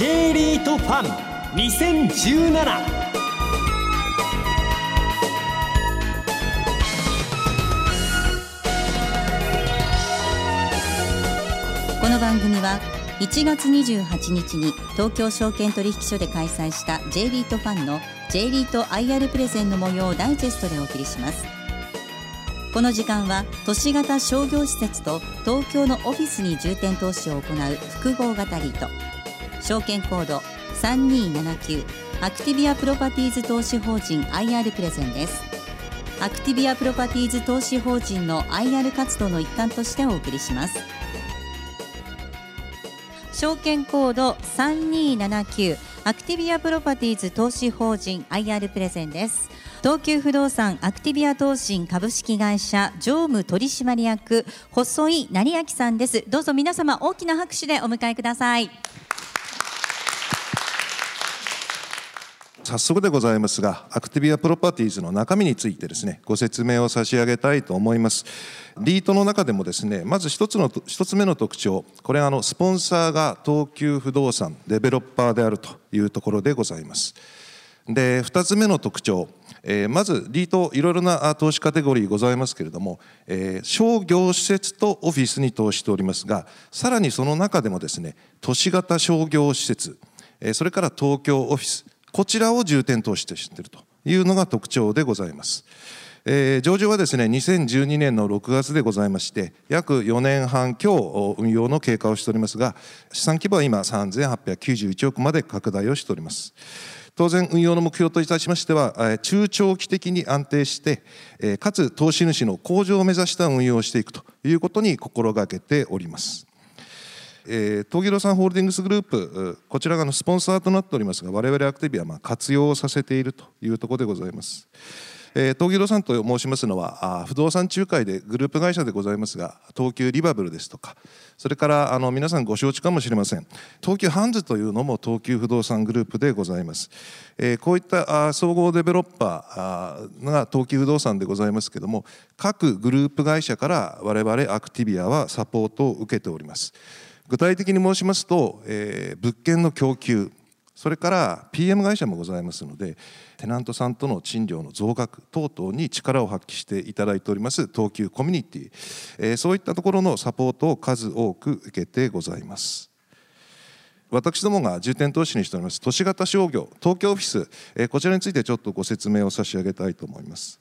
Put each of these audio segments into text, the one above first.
J リートファン2017この番組は1月28日に東京証券取引所で開催した J リートファンの J リート IR プレゼンの模様をダイジェストでお送りします。この時間は都市型商業施設と東京のオフィスに重点投資を行う複合型リート。証券コード3279アクティビアプロパティーズ投資法人 IR プレゼンです。アクティビアプロパティーズ投資法人の IR 活動の一環としてお送りします。証券コード3279アクティビアプロパティーズ投資法人 IR プレゼンです。東急不動産アクティビア投信株式会社常務取締役細井成明さんです。どうぞ皆様大きな拍手でお迎えください。早速でございますがアクティビアプロパティーズの中身についてですねご説明を差し上げたいと思います。リートの中でもですねまず一つの一つ目の特徴これはあのスポンサーが東急不動産デベロッパーであるというところでございます。で2つ目の特徴えー、まずリートいろいろな投資カテゴリーございますけれども、えー、商業施設とオフィスに投資しておりますがさらにその中でもですね都市型商業施設、え、それから東京オフィスこちらを重点投資としているというのが特徴でございます。えー、上場はですね2012年の6月でございまして約4年半強運用の経過をしておりますが資産規模は今3891億まで拡大をしております当然運用の目標といたしましては中長期的に安定してかつ投資主の向上を目指した運用をしていくということに心がけておりますえ、東儀郎さんホールディングスグループこちらがのスポンサーとなっておりますが我々アクティビはま活用させているというところでございます。え、東儀郎さんと申しますのは不動産仲介でグループ会社でございますが東急リバブルですとかそれからあの皆さんご承知かもしれません。東急ハンズというのも東急不動産グループでございます、え、こういったあ総合デベロッパーが東急不動産でございますけども各グループ会社から我々アクティビアはサポートを受けております。具体的に申しますと、えー、物件の供給それから PM 会社もございますのでテナントさんとの賃料の増額等々に力を発揮していただいております東急コミュニティ、えー、そういったところのサポートを数多く受けてございます。私どもが重点投資にしております都市型商業東京オフィス、え、こちらについてちょっとご説明を差し上げたいと思います。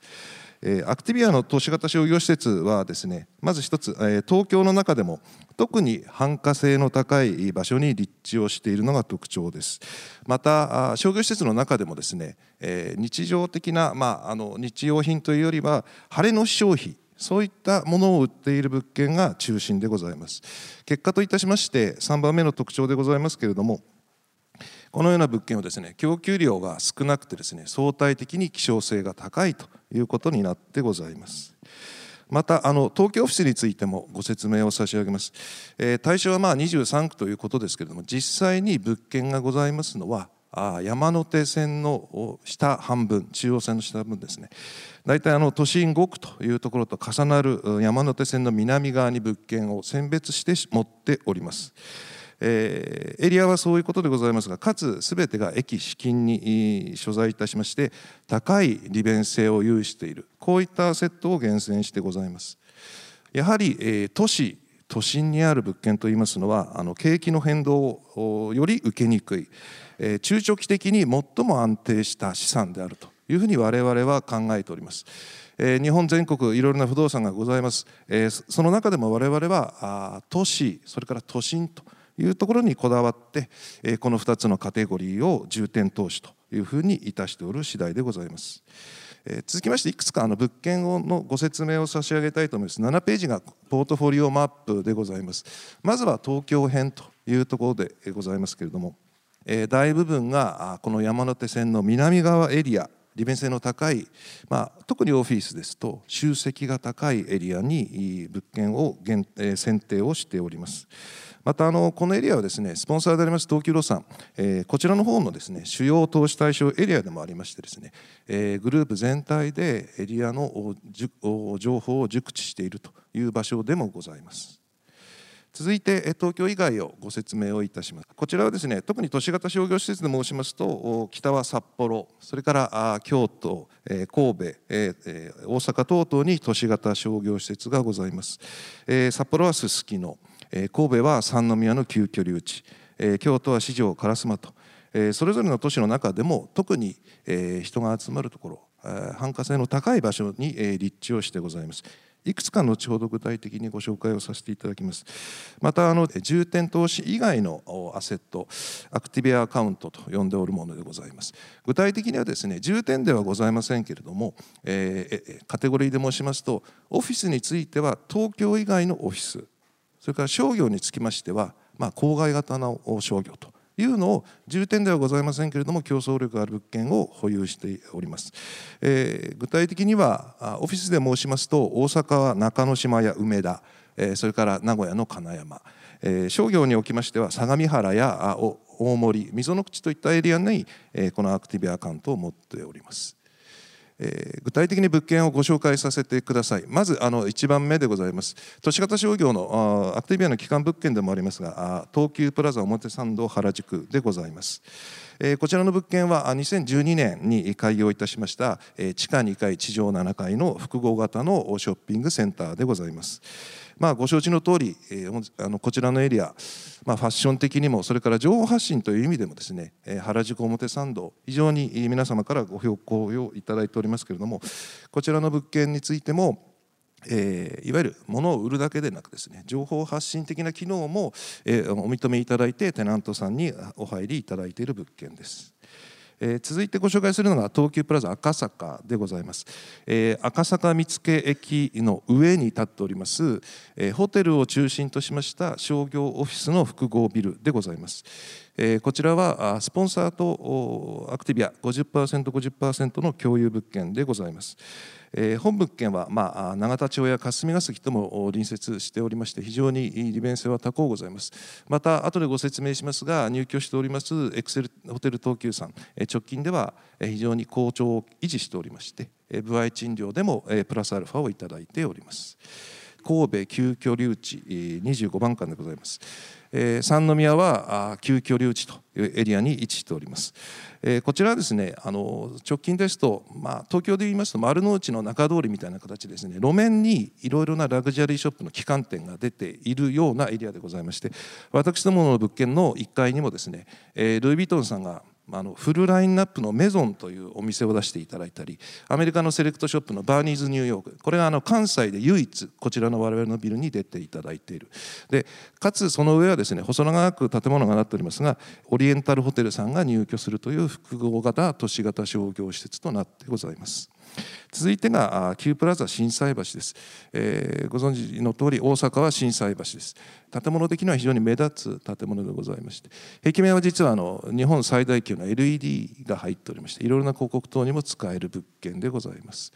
アクティビアの投資型商業施設はですねまず一つ、東京の中でも特に繁華性の高い場所に立地をしているのが特徴です。また商業施設の中でもですね、日常的な、まあ、あの日用品というよりは晴れの消費そういったものを売っている物件が中心でございます。結果といたしまして3番目の特徴でございますけれどもこのような物件はですね供給量が少なくてですね相対的に希少性が高いということになってございます。またあの東京オフィスについてもご説明を差し上げます、えー、対象はまあ23区ということですけれども実際に物件がございますのはあ山手線の下半分中央線の下半分ですね。大体あの都心5区というところと重なる山手線の南側に物件を選別して持っております。えー、エリアはそういうことでございますがかつ全てが駅資金に所在いたしまして高い利便性を有している。こういったセットを厳選してございます。やはり、えー、都市都心にある物件といいますのはあの景気の変動をより受けにくい、えー、中長期的に最も安定した資産であるというふうに我々は考えております。日本全国いろいろな不動産がございます、その中でも我々は都市それから都心というところにこだわって、えこの2つのカテゴリーを重点投資というふうにいたしておる次第でございます。え続きましていくつかあの物件のご説明を差し上げたいと思います7ページがポートフォリオマップでございますまずは東京編というところでございますけれども、え大部分がこの山手線の南側エリア利便性の高い、まあ、特にオフィスですと集積が高いエリアに物件を限、え選定をしております。またあのこのエリアはですねスポンサーであります東急路産、えー、こちらの方のですね主要投資対象エリアでもありましてですね、えー、グループ全体でエリアの情報を熟知しているという場所でもございます。続いて東京以外をご説明をいたします。こちらはですね特に都市型商業施設で申しますと北は札幌それから京都神戸大阪等々に都市型商業施設がございます。札幌はすすきのえ神戸は三宮の旧居留地京都は四条烏丸とえそれぞれの都市の中でも特にえ人が集まるところえ繁華性の高い場所にえ立地をしてございます。いくつか後ほど具体的にご紹介をさせていただきます。またあの重点投資以外のアセットアクティビアアカウントと呼んでおるものでございます。具体的にはですね重点ではございませんけれども、えー、カテゴリーで申しますとオフィスについては東京以外のオフィスそれから商業につきましては、まあ、郊外型の商業というのを重点ではございませんけれども競争力ある物件を保有しております、えー、具体的にはオフィスで申しますと大阪は中之島や梅田、えー、それから名古屋の金山、えー、商業におきましては相模原や大森溝の口といったエリアに、えー、このアクティブアカウントを持っております。えー、具体的に物件をご紹介させてください。まずあの1番目でございます。都市型商業のアクティビアの基幹物件でもありますが東急プラザ表参道原宿でございます、えー、こちらの物件は2012年に開業いたしました、えー、地下2階地上7階の複合型のショッピングセンターでございます。まあ、ご承知の通り、えー、あのこちらのエリア、まあ、ファッション的にもそれから情報発信という意味でもですね、えー、原宿表参道非常に皆様からご評価をいただいておりますけれどもこちらの物件についてもえー、いわゆる物を売るだけでなくですね情報発信的な機能も、えー、お認めいただいてテナントさんにお入りいただいている物件です。えー、続いてご紹介するのが東急プラザ赤坂でございます、えー、赤坂見附駅の上に立っております、えー、ホテルを中心としました商業オフィスの複合ビルでございます、えー、こちらはスポンサーとアクティビア 50%50% 50%の共有物件でございます。本物件は、まあ、永田町や霞が関とも隣接しておりまして非常に利便性は高うございます。また後でご説明しますが入居しておりますエクセルホテル東急さん直近では非常に好調を維持しておりまして歩合賃料でもプラスアルファをいただいております。神戸旧居留地25番館でございます。えー、三宮は旧居留地というエリアに位置しております、えー、こちらはですねあの直近ですと、まあ、東京で言いますと丸の内の中通りみたいな形ですね路面にいろいろなラグジュアリーショップの旗艦店が出ているようなエリアでございまして私どもの物件の1階にもですね、えー、ルイ・ヴィトンさんがあのフルラインナップのメゾンというお店を出していただいたりアメリカのセレクトショップのバーニーズニューヨーク。これがあの関西で唯一こちらの我々のビルに出ていただいている。でかつその上はですね細長く建物がなっておりますがオリエンタルホテルさんが入居するという複合型都市型商業施設となってございます。続いてが旧プラザ心斎橋です、えー、ご存知の通り大阪は心斎橋です。建物的には非常に目立つ建物でございまして壁面は実はあの日本最大級の LED が入っておりましていろいろな広告等にも使える物件でございます。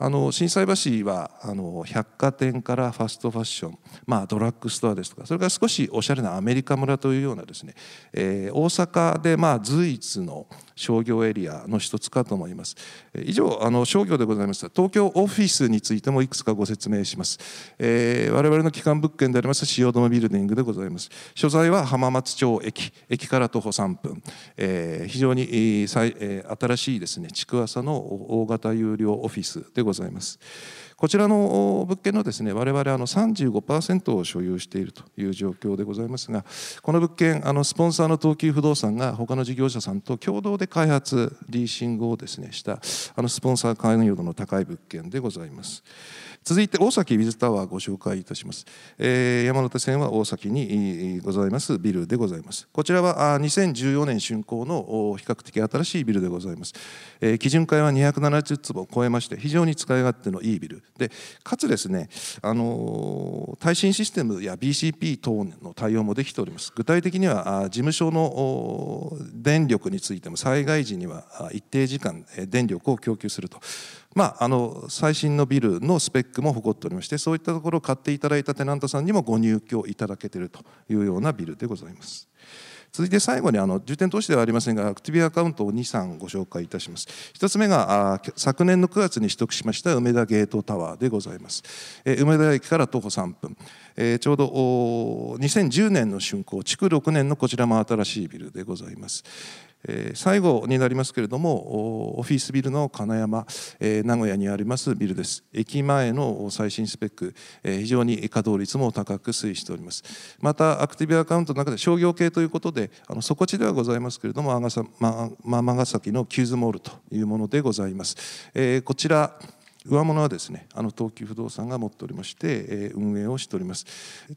あの心斎橋はあの百貨店からファストファッション、まあ、ドラッグストアですとかそれから少しおしゃれなアメリカ村というようなですね、えー、大阪でまあ随一の商業エリアの一つかと思います。以上あの商業でございました。東京オフィスについてもいくつかご説明します、えー、我々の基幹物件であります汐留ビルディングでございます。所在は浜松町駅駅から徒歩3分、えー、非常に、え、新しいですね築浅の大型有料オフィスでございます。こちらの物件のですね我々あの35%を所有しているという状況でございますがこの物件あのスポンサーの東急不動産が他の事業者さんと共同で開発リーシングをですねしたあのスポンサー関与度の高い物件でございます。続いて大崎ウィズタワーご紹介いたします、えー、山手線は大崎にございます。ビルでございます。こちらは2014年竣工の比較的新しいビルでございます、基準階は270坪を超えまして非常に使い勝手のいいビル。でかつですねあの耐震システムや BCP 等の対応もできております。具体的には事務所の電力についても災害時には一定時間電力を供給すると。まあ、あの最新のビルのスペックも誇っておりましてそういったところを買っていただいたテナントさんにもご入居いただけているというようなビルでございます。続いて最後にあの重点投資ではありませんがアクティビアカウントを2、3ご紹介いたします。1つ目があ昨年の9月に取得しました梅田ゲートタワーでございます、えー、梅田駅から徒歩3分、えー、ちょうど2010年の竣工築6年のこちらも新しいビルでございます。最後になりますけれどもオフィスビルの金山名古屋にありますビルです。駅前の最新スペック非常に稼働率も高く推移しております。またアクティブアカウントの中で商業系ということであの底地ではございますけれども尼崎のキューズモールというものでございます。こちら上物はですねあの東急不動産が持っておりまして、運営をしております。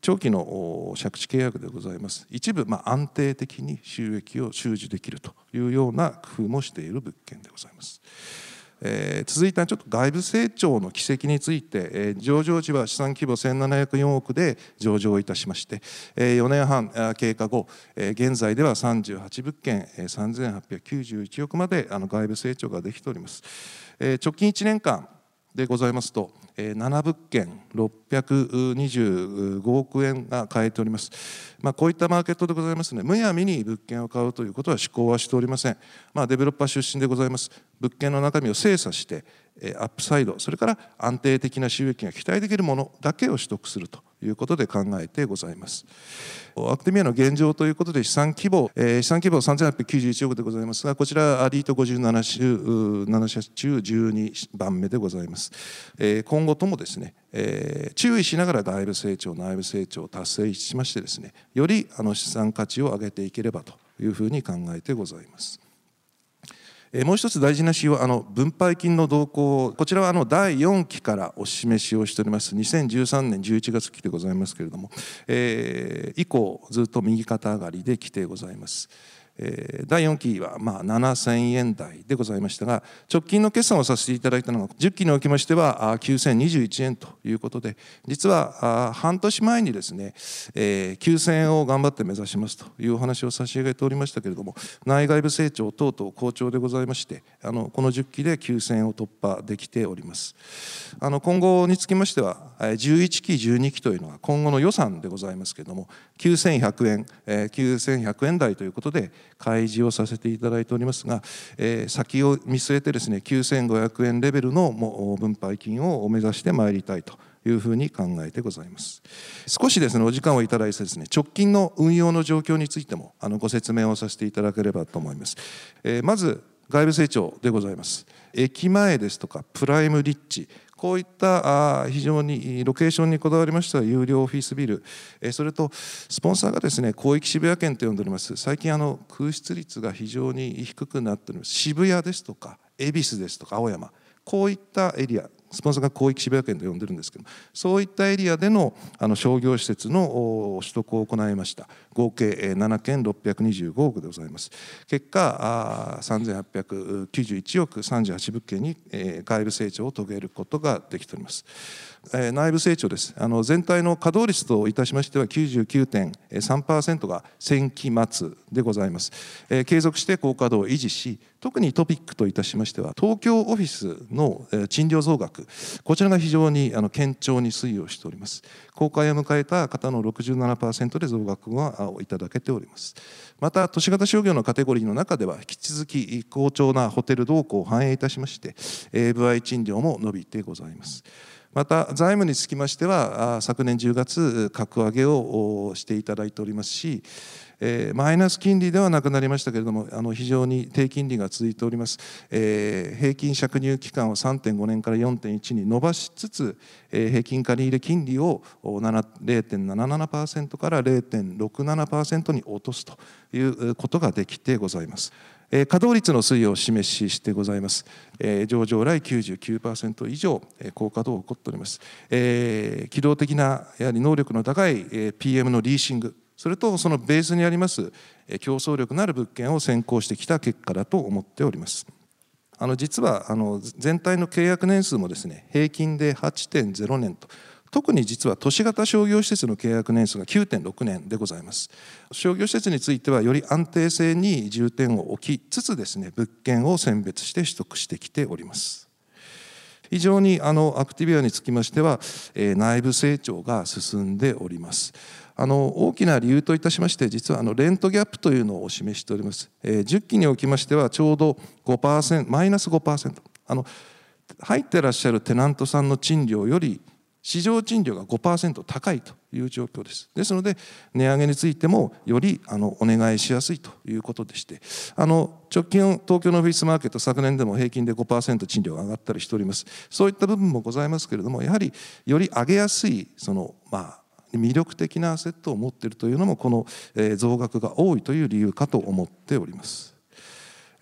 長期の借地契約でございます。一部、ま、安定的に収益を収受できるというような工夫もしている物件でございます。えー、続いてはちょっと外部成長の軌跡について、えー、上場時は資産規模1704億で上場いたしまして、えー、4年半経過後、えー、現在では38物件、えー、3891億まであの外部成長ができております、えー、直近1年間でございますと、7物件625億円が買えております、まあ、こういったマーケットでございますね。むやみに物件を買うということは思考はしておりません、まあ、デベロッパー出身でございます。物件の中身を精査してアップサイドそれから安定的な収益が期待できるものだけを取得すると。いうことで考えてございます。アクテミアの現状ということで資産規模、えー、資産規模は3891億でございますがこちらリート57社 ,7 社中12番目でございます、えー、今後ともですね、えー、注意しながら外部成長内部成長を達成しましてですねよりあの資産価値を上げていければというふうに考えてございますもう一つ大事な仕様あの分配金の動向こちらはあの第4期からお示しをしております2013年11月期でございますけれども、えー、以降ずっと右肩上がりで来てございます。第4期はまあ7000円台でございましたが直近の決算をさせていただいたのが10期におきましては9021円ということで実は半年前にですね9000円を頑張って目指しますというお話を差し上げておりましたけれども内外部成長等々好調でございましてあのこの10期で9000円を突破できております。あの今後につきましては11期12期というのは今後の予算でございますけれども9100円9100円台ということで開示をさせていただいておりますが、えー、先を見据えてですね9500円レベルのも分配金を目指してまいりたいというふうに考えてございます。少しですねお時間をいただいてですね直近の運用の状況についてもあのご説明をさせていただければと思います、えー、まず外部成長でございます。駅前ですとかプライムリッチこういった非常にロケーションにこだわりました有料オフィスビル。それとスポンサーがですね広域渋谷圏と呼んでおります。最近あの空室率が非常に低くなっております。渋谷ですとか恵比寿ですとか青山。こういったエリア。スポンサーが広域渋谷圏と呼んでるんですけどそういったエリアでのあの商業施設の取得を行いました。合計7件625億でございます。結果3891億38物件に外部成長を遂げることができております。内部成長です。あの全体の稼働率といたしましては99.3%が先期末でございます、継続して高稼働を維持し特にトピックといたしましては東京オフィスの賃料増額こちらが非常にあの堅調に推移をしております。公開を迎えた方の67%で増額はいただけております。また都市型商業のカテゴリーの中では引き続き好調なホテル動向を反映いたしまして部合賃料も伸びてございます。また財務につきましては昨年10月格上げをしていただいておりますしマイナス金利ではなくなりましたけれどもあの非常に低金利が続いております、え平均借入期間を3.5年から4.1に伸ばしつつ、え平均借入金利を0.77%から0.67%に落とすということができてございます。稼働率の推移を示ししてございます。上場来99%以上高稼働を起こっております。機動的なやはり能力の高い PM のリーシングそれとそのベースにあります競争力のある物件を先行してきた結果だと思っております。あの実はあの全体の契約年数もですね平均で8.0年と特に実は都市型商業施設の契約年数が9.6年でございます。商業施設についてはより安定性に重点を置きつつですね物件を選別して取得してきております。非常にあのアクティビアにつきましては、え、内部成長が進んでおります。あの大きな理由といたしまして実はあのレントギャップというのを示しております、え、10期におきましてはちょうど5%マイナス5%あの入ってらっしゃるテナントさんの賃料より市場賃料が5%高いという状況ですですので値上げについてもよりあのお願いしやすいということでしてあの直近東京のオフィスマーケット昨年でも平均で5%賃料が上がったりしておりますそういった部分もございますけれどもやはりより上げやすいそのまあ魅力的なアセットを持っているというのもこの増額が多いという理由かと思っております。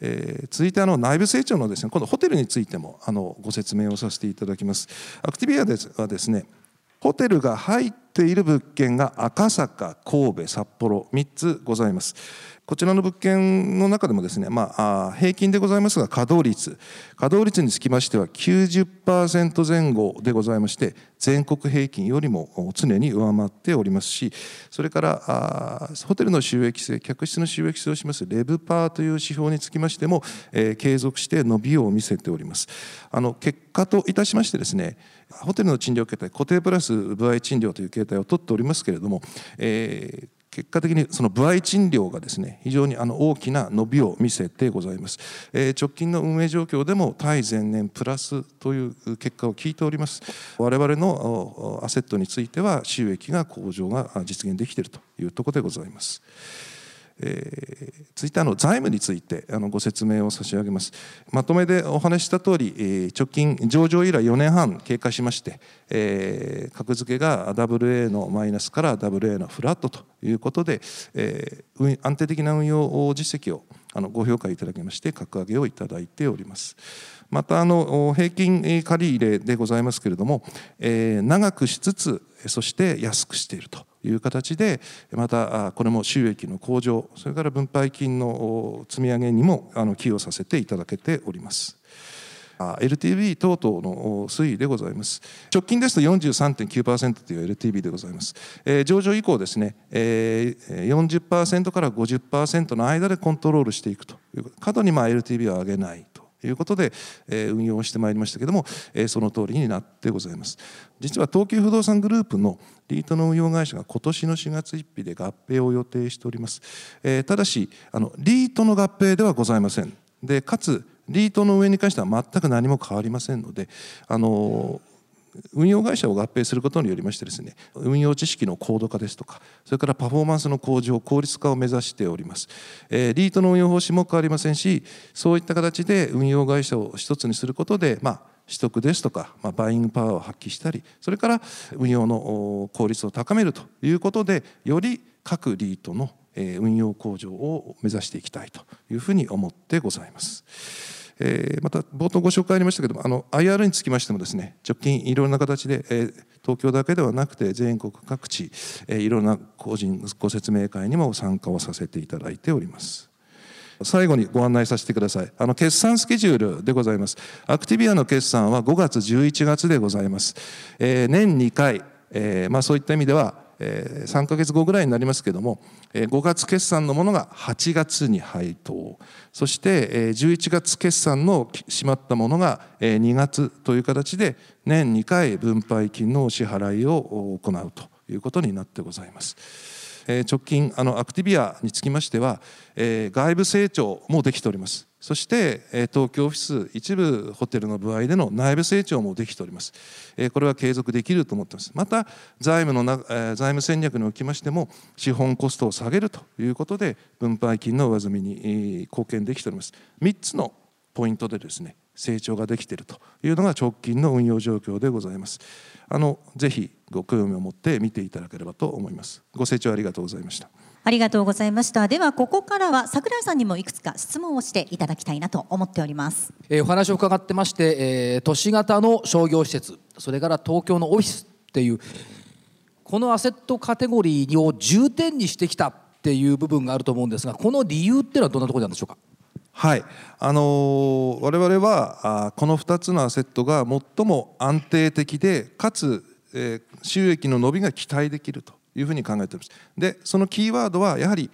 えー、続いてあの内部成長のですね今度ホテルについてもあのご説明をさせていただきます。アクティビアではですねホテルが入っている物件が赤坂、神戸、札幌3つございます。こちらの物件の中でもですね、まあ、平均でございますが稼働率。稼働率につきましては90%前後でございまして全国平均よりも常に上回っておりますしそれからホテルの収益性客室の収益性をしますレブパーという指標につきましても、えー、継続して伸びを見せております。あの結果といたしましてですねホテルの賃料形態固定プラス歩合賃料という形態を取っておりますけれども、えー結果的にその歩合賃料がですね非常にあの大きな伸びを見せてございます、えー、直近の運営状況でも対前年プラスという結果を聞いております。我々のアセットについては収益が向上が実現できているというところでございます。えー、続いての財務についてあのご説明を差し上げます。まとめでお話した通り、えー、直近上場以来4年半経過しまして、えー、格付けが WA のマイナスから WA のフラットということで、えー、安定的な運用実績をあのご評価いただきまして格上げをいただいております。またあの平均借入でございますけれども、えー、長くしつつそして安くしているという形でまたこれも収益の向上それから分配金の積み上げにも寄与させていただけております。LTV 等々の推移でございます。直近ですと43.9%という LTV でございます。えー、上場以降ですね、えー、40%から50%の間でコントロールしていくという過度にまあ LTV を上げないということで、えー、運用してまいりましたけども、えー、その通りになってございます。実は東急不動産グループのリートの運用会社が今年の4月1日で合併を予定しております。えー、ただしあのリートの合併ではございません。でかつリートの上に関しては全く何も変わりませんのであの運用会社を合併することによりましてですね運用知識の高度化ですとかそれからパフォーマンスの向上効率化を目指しております、えー、リートの運用方針も変わりませんしそういった形で運用会社を一つにすることでまあ取得ですとか、まあ、バイングパワーを発揮したりそれから運用の効率を高めるということでより各リートの運用向上を目指していきたいというふうに思ってございます。えー、また冒頭ご紹介ありましたけどもあの IR につきましてもですね直近いろんな形で、えー、東京だけではなくて全国各地、えー、いろんな個人ご説明会にも参加をさせていただいております。最後にご案内させてください。あの決算スケジュールでございます。アクティビアの決算は5月11月でございます。えー、年2回、えー、まあそういった意味ではえ3ヶ月後ぐらいになりますけども5月決算のものが8月に配当そして11月決算の締まったものが2月という形で年2回分配金の支払いを行うということになってございます。直近あのアクティビアにつきましては外部成長もできておりますそして東京オフィス一部ホテルの部合での内部成長もできております。これは継続できると思っています。また財務の財務戦略におきましても資本コストを下げるということで分配金の上積みに貢献できております。3つのポイントでですね成長ができているというのが直近の運用状況でございます。あのぜひご興味を持って見ていただければと思います。ご清聴ありがとうございました。ありがとうございました。ではここからは櫻井さんにもいくつか質問をしていただきたいなと思っております、えー、お話を伺ってまして、えー、都市型の商業施設それから東京のオフィスっていうこのアセットカテゴリーを重点にしてきたっていう部分があると思うんですがこの理由っていうのはどんなところなんでしょうか？はい、あのー、我々はあこの2つのアセットが最も安定的でかつ、えー、収益の伸びが期待できるというふうに考えております。でそのキーワードはやはり、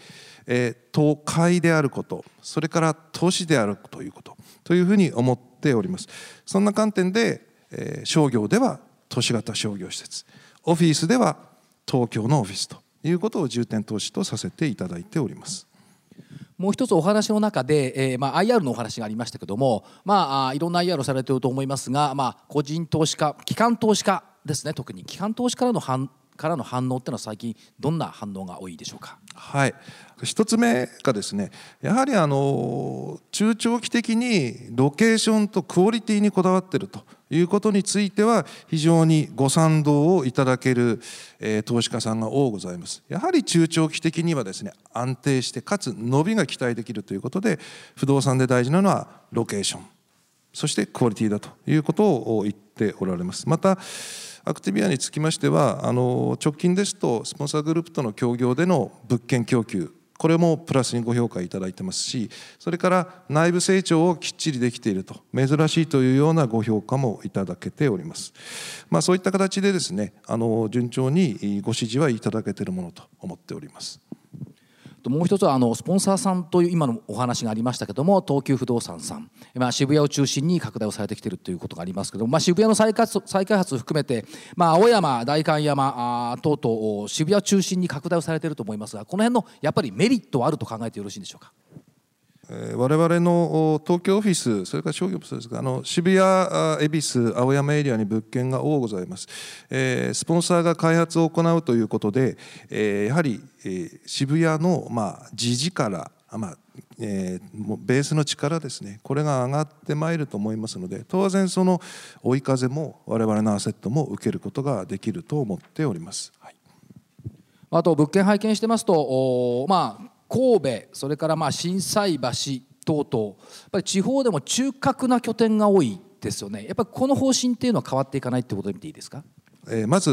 えー、都会であることそれから都市であるということというふうに思っております。そんな観点でえー商業では都市型商業施設オフィスでは東京のオフィスということを重点投資とさせていただいております。もう一つお話の中で、えーまあ、IR のお話がありましたけども、まあ、いろんな IR をされていると思いますが、まあ、個人投資家機関投資家ですね特に。機関投資からの反からの反応っていうのは最近どんな反応が多いでしょうか？はい、一つ目がですねやはりあの中長期的にロケーションとクオリティにこだわっているということについては非常にご賛同をいただける、えー投資家さんが多ございますやはり中長期的にはですね安定してかつ伸びが期待できるということで不動産で大事なのはロケーションそしてクオリティだということを言っておられます。またアクティビアにつきましてはあの直近ですとスポンサーグループとの協業での物件供給これもプラスにご評価いただいてますしそれから内部成長をきっちりできていると珍しいというようなご評価もいただけております、まあ、そういった形でですねあの順調にご支持はいただけているものと思っております。もう一つはあのスポンサーさんという今のお話がありましたけども東急不動産さん、まあ、渋谷を中心に拡大をされてきているということがありますけども、まあ、渋谷の再開発再開発を含めて、まあ、青山代官山あ等々渋谷を中心に拡大をされていると思いますがこの辺のやっぱりメリットはあると考えてよろしいんでしょうか？えー我々の東京オフィス、それから商業もそうですが、あの渋谷、恵比寿、青山エリアに物件が多ございます、えースポンサーが開発を行うということで、えーやはり、えー渋谷の、まあ、地力、あまあえーベースの力ですね、これが上がってまいると思いますので、当然、その追い風も我々のアセットも受けることができると思っております。はい。あと物件拝見してますと、まあ、神戸それからまあ心斎橋等々やっぱり地方でも中核な拠点が多いですよね。やっぱりこの方針っていうのは変わっていかないってことで見ていいですか？えまず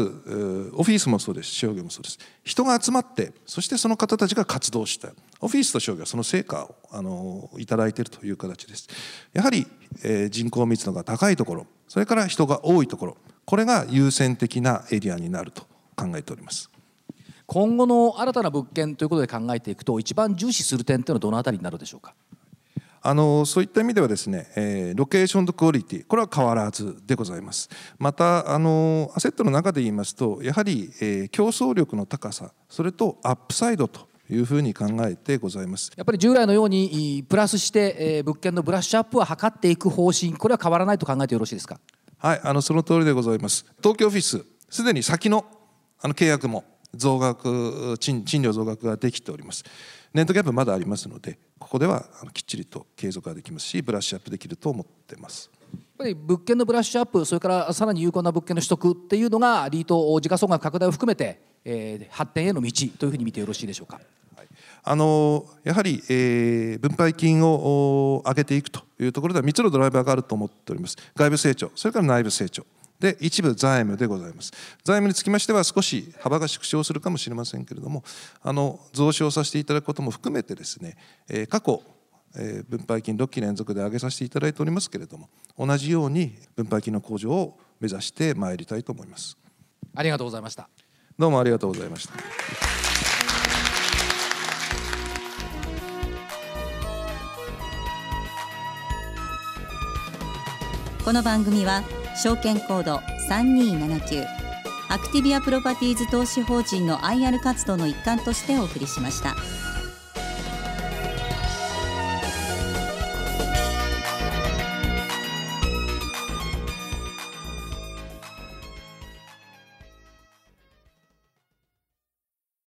オフィスもそうです。商業もそうです。人が集まってそしてその方たちが活動した。オフィスと商業はその成果をあのいただいているという形です。やはり、えー人口密度が高いところそれから人が多いところこれが優先的なエリアになると考えております。今後の新たな物件ということで考えていくと一番重視する点っていうのはどのあたりになるでしょうか？あのそういった意味ではですね、えーロケーションとクオリティこれは変わらずでございます。またあのアセットの中で言いますとやはり、えー競争力の高さそれとアップサイドというふうに考えてございます。やっぱり従来のようにいプラスして、えー物件のブラッシュアップは図っていく方針これは変わらないと考えてよろしいですか？はい、あのその通りでございます。東京オフィス、すでに先のあの契約も増額賃、賃料増額ができております。ネットギャップまだありますので、ここではきっちりと継続ができますし、ブラッシュアップできると思ってます。やっぱり物件のブラッシュアップそれからさらに有効な物件の取得っていうのがリート時価総額拡大を含めて、えー発展への道というふうに見てよろしいでしょうかあのやはり、えー分配金をお上げていくというところでは3つのドライバーがあると思っております外部成長それから内部成長で一部財務でございます。財務につきましては少し幅が縮小するかもしれませんけれどもあの増資をさせていただくことも含めてですね、えー過去えー分配金6期連続で上げさせていただいておりますけれども同じように分配金の向上を目指してまいりたいと思います。ありがとうございました。どうもありがとうございました。この番組は証券コード3279アクティビアプロパティーズ投資法人の IR 活動の一環としてお送りしました。